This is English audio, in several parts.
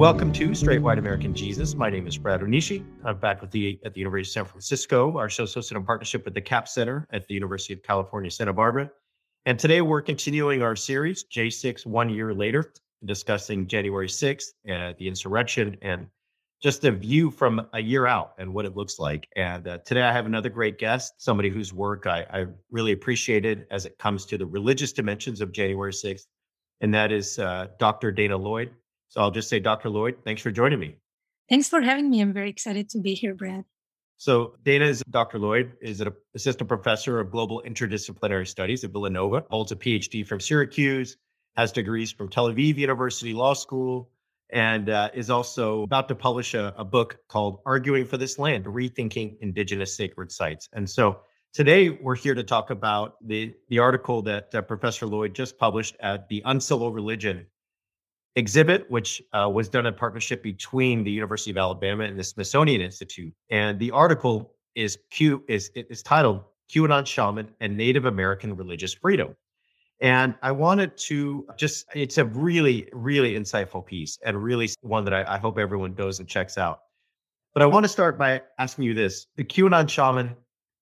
Welcome to Straight White American Jesus. My name is Brad Onishi. I'm back with the at the University of San Francisco. Our show's hosted in partnership with the Capps Center at the University of California, Santa Barbara. And today we're continuing our series, J6 One Year Later, discussing January 6th, uh, the insurrection, and just a view from a year out and what it looks like. And uh, today I have another great guest, somebody whose work I, I, really appreciated as it comes to the religious dimensions of January 6th, and that is uh, Dr. Dana Lloyd. So I'll just say, Dr. Lloyd, thanks for joining me. Thanks for having me. I'm very excited to be here, Brad. So Dana is Dr. Lloyd is an assistant professor of global interdisciplinary studies at Villanova, holds a PhD from Syracuse, has degrees from Tel Aviv University Law School, and uh, is also about to publish a, a, book called Arguing for This Land, Rethinking Indigenous Sacred Sites. And so today we're here to talk about the, the article that uh, Professor Lloyd just published at the Uncivil Religion exhibit, which uh, was done in partnership between the University of Alabama and the Smithsonian Institute. And the article is Q is is titled QAnon Shaman and Native American Religious Freedom. And I wanted to just, it's a really, really insightful piece and really one that I, I hope everyone goes and checks out. But I want to start by asking you this. The QAnon shaman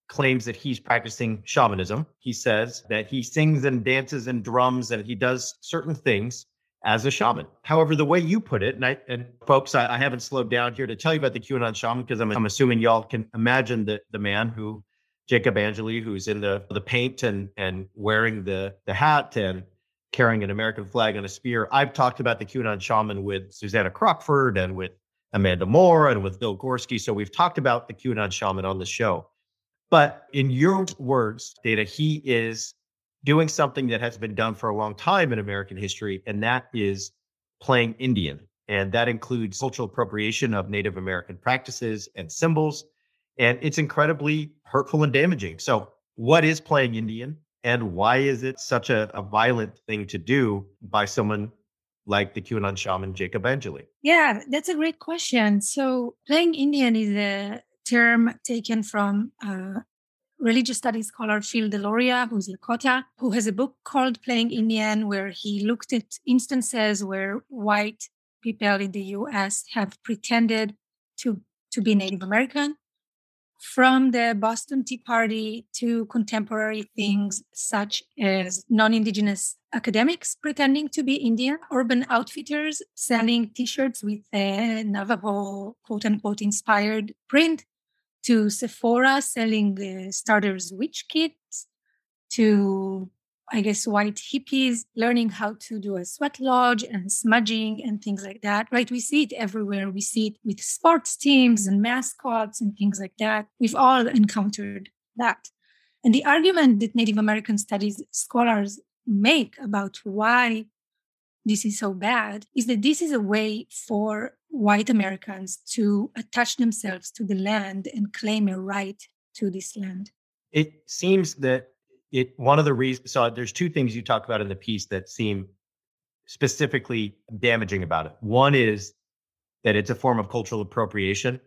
claims that he's practicing shamanism. He says that he sings and dances and drums and he does certain things as a shaman. However, the way you put it, and, I, and folks, I, I, haven't slowed down here to tell you about the QAnon shaman because I'm, I'm assuming y'all can imagine the, the man who, Jacob Angeli, who's in the, the paint and, and wearing the, the hat and carrying an American flag on a spear. I've talked about the QAnon shaman with Susannah Crockford and with Amanda Moore and with Phil Gorski. So we've talked about the QAnon shaman on the show. But in your words, Dana, he is doing something that has been done for a long time in American history, and that is playing Indian. And that includes cultural appropriation of Native American practices and symbols. And it's incredibly hurtful and damaging. So, what is playing Indian? And why is it such a, a violent thing to do by someone like the QAnon shaman Jacob Angeli? Yeah, that's a great question. So, playing Indian is a term taken from uh, religious studies scholar Phil Deloria, who's Lakota, who has a book called Playing Indian, where he looked at instances where white people in the US have pretended to, to be Native American. From the Boston Tea Party to contemporary things such as non Indigenous academics pretending to be Indian, urban outfitters selling t shirts with a Navajo quote unquote inspired print, to Sephora selling starters witch kits, to I guess white hippies learning how to do a sweat lodge and smudging and things like that. Right? We see it everywhere. We see it with sports teams and mascots and things like that. We've all encountered that. And the argument that Native American studies scholars make about why this is so bad is that this is a way for white Americans to attach themselves to the land and claim a right to this land. It seems that it one of the reasons so there's two things you talk about in the piece that seem specifically damaging about it. One is that it's a form of cultural appropriation.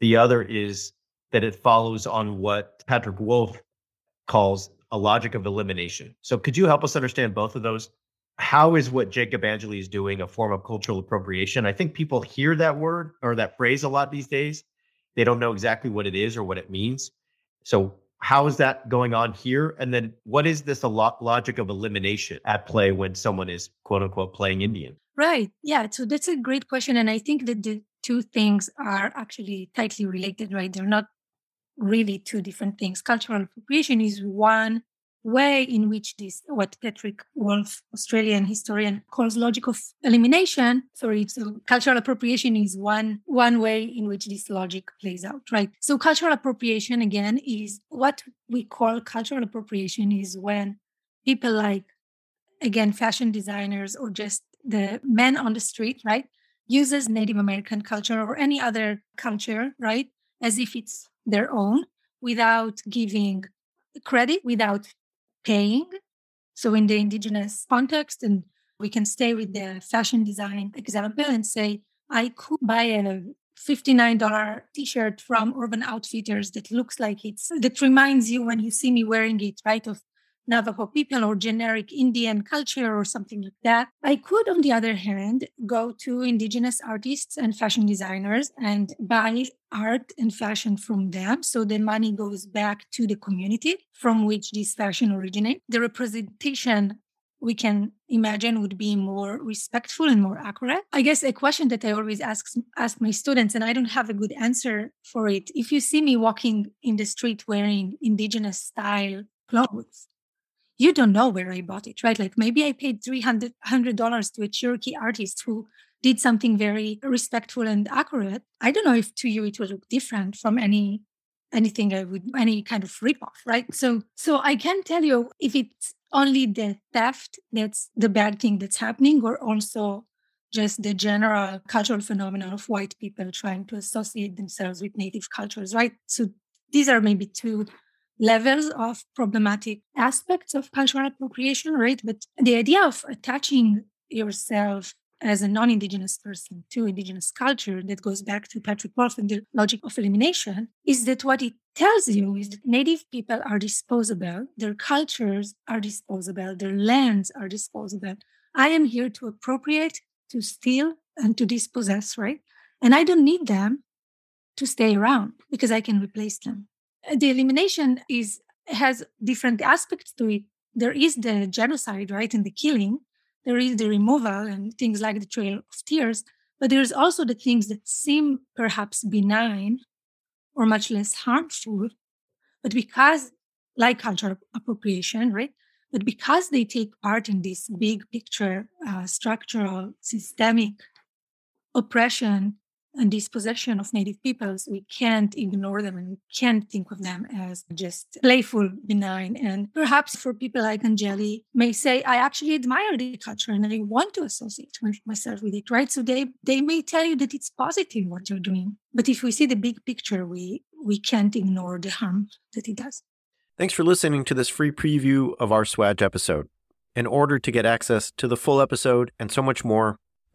The other is that it follows on what Patrick Wolfe calls a logic of elimination. So could you help us understand both of those? How is what Jacob Angeli is doing a form of cultural appropriation? I think people hear that word or that phrase a lot these days. They don't know exactly what it is or what it means. So, how is that going on here? And then, what is this logic of elimination at play when someone is quote unquote playing Indian? Right. Yeah. So, that's a great question. And I think that the two things are actually tightly related, right? They're not really two different things. Cultural appropriation is one way in which this, what Patrick Wolfe, Australian historian, calls logic of elimination. Sorry, so uh, cultural appropriation is one, one way in which this logic plays out, right? So cultural appropriation, again, is what we call cultural appropriation is when people like, again, fashion designers or just the men on the street, right? Uses Native American culture or any other culture, right? as if it's their own without giving credit, without paying. So, in the indigenous context, and we can stay with the fashion design example and say, I could buy a $59 t-shirt from Urban Outfitters that looks like it's that reminds you when you see me wearing it, right? Of Navajo people or generic Indian culture or something like that. I could, on the other hand, go to indigenous artists and fashion designers and buy art and fashion from them. So the money goes back to the community from which this fashion originates. The representation we can imagine would be more respectful and more accurate. I guess a question that I always ask ask my students, and I don't have a good answer for it. If you see me walking in the street wearing indigenous style clothes, you don't know where I bought it, right? Like maybe I paid $300 to a Cherokee artist who did something very respectful and accurate. I don't know if to you it would look different from any anything I would any kind of ripoff, right? So so I can tell you if it's only the theft that's the bad thing that's happening, or also just the general cultural phenomenon of white people trying to associate themselves with native cultures, right? So these are maybe two levels of problematic aspects of cultural appropriation, right? But the idea of attaching yourself as a non-indigenous person to indigenous culture that goes back to Patrick Wolfe and the logic of elimination is that what it tells you is that native people are disposable, their cultures are disposable, their lands are disposable. I am here to appropriate, to steal, and to dispossess, right? And I don't need them to stay around because I can replace them. The elimination is has different aspects to it. There is the genocide, right, and the killing, there is the removal and things like the Trail of Tears, but there's also the things that seem perhaps benign or much less harmful, but because, like cultural appropriation, right? But because they take part in this big picture, uh, structural, systemic oppression dispossession of native peoples, we can't ignore them and we can't think of them as just playful, benign. And perhaps for people like Angeli may say, I actually admire the culture and I want to associate myself with it, right? So they, they may tell you that it's positive what you're doing. But if we see the big picture, we, we can't ignore the harm that it does. Thanks for listening to this free preview of our SWAJ episode. In order to get access to the full episode and so much more,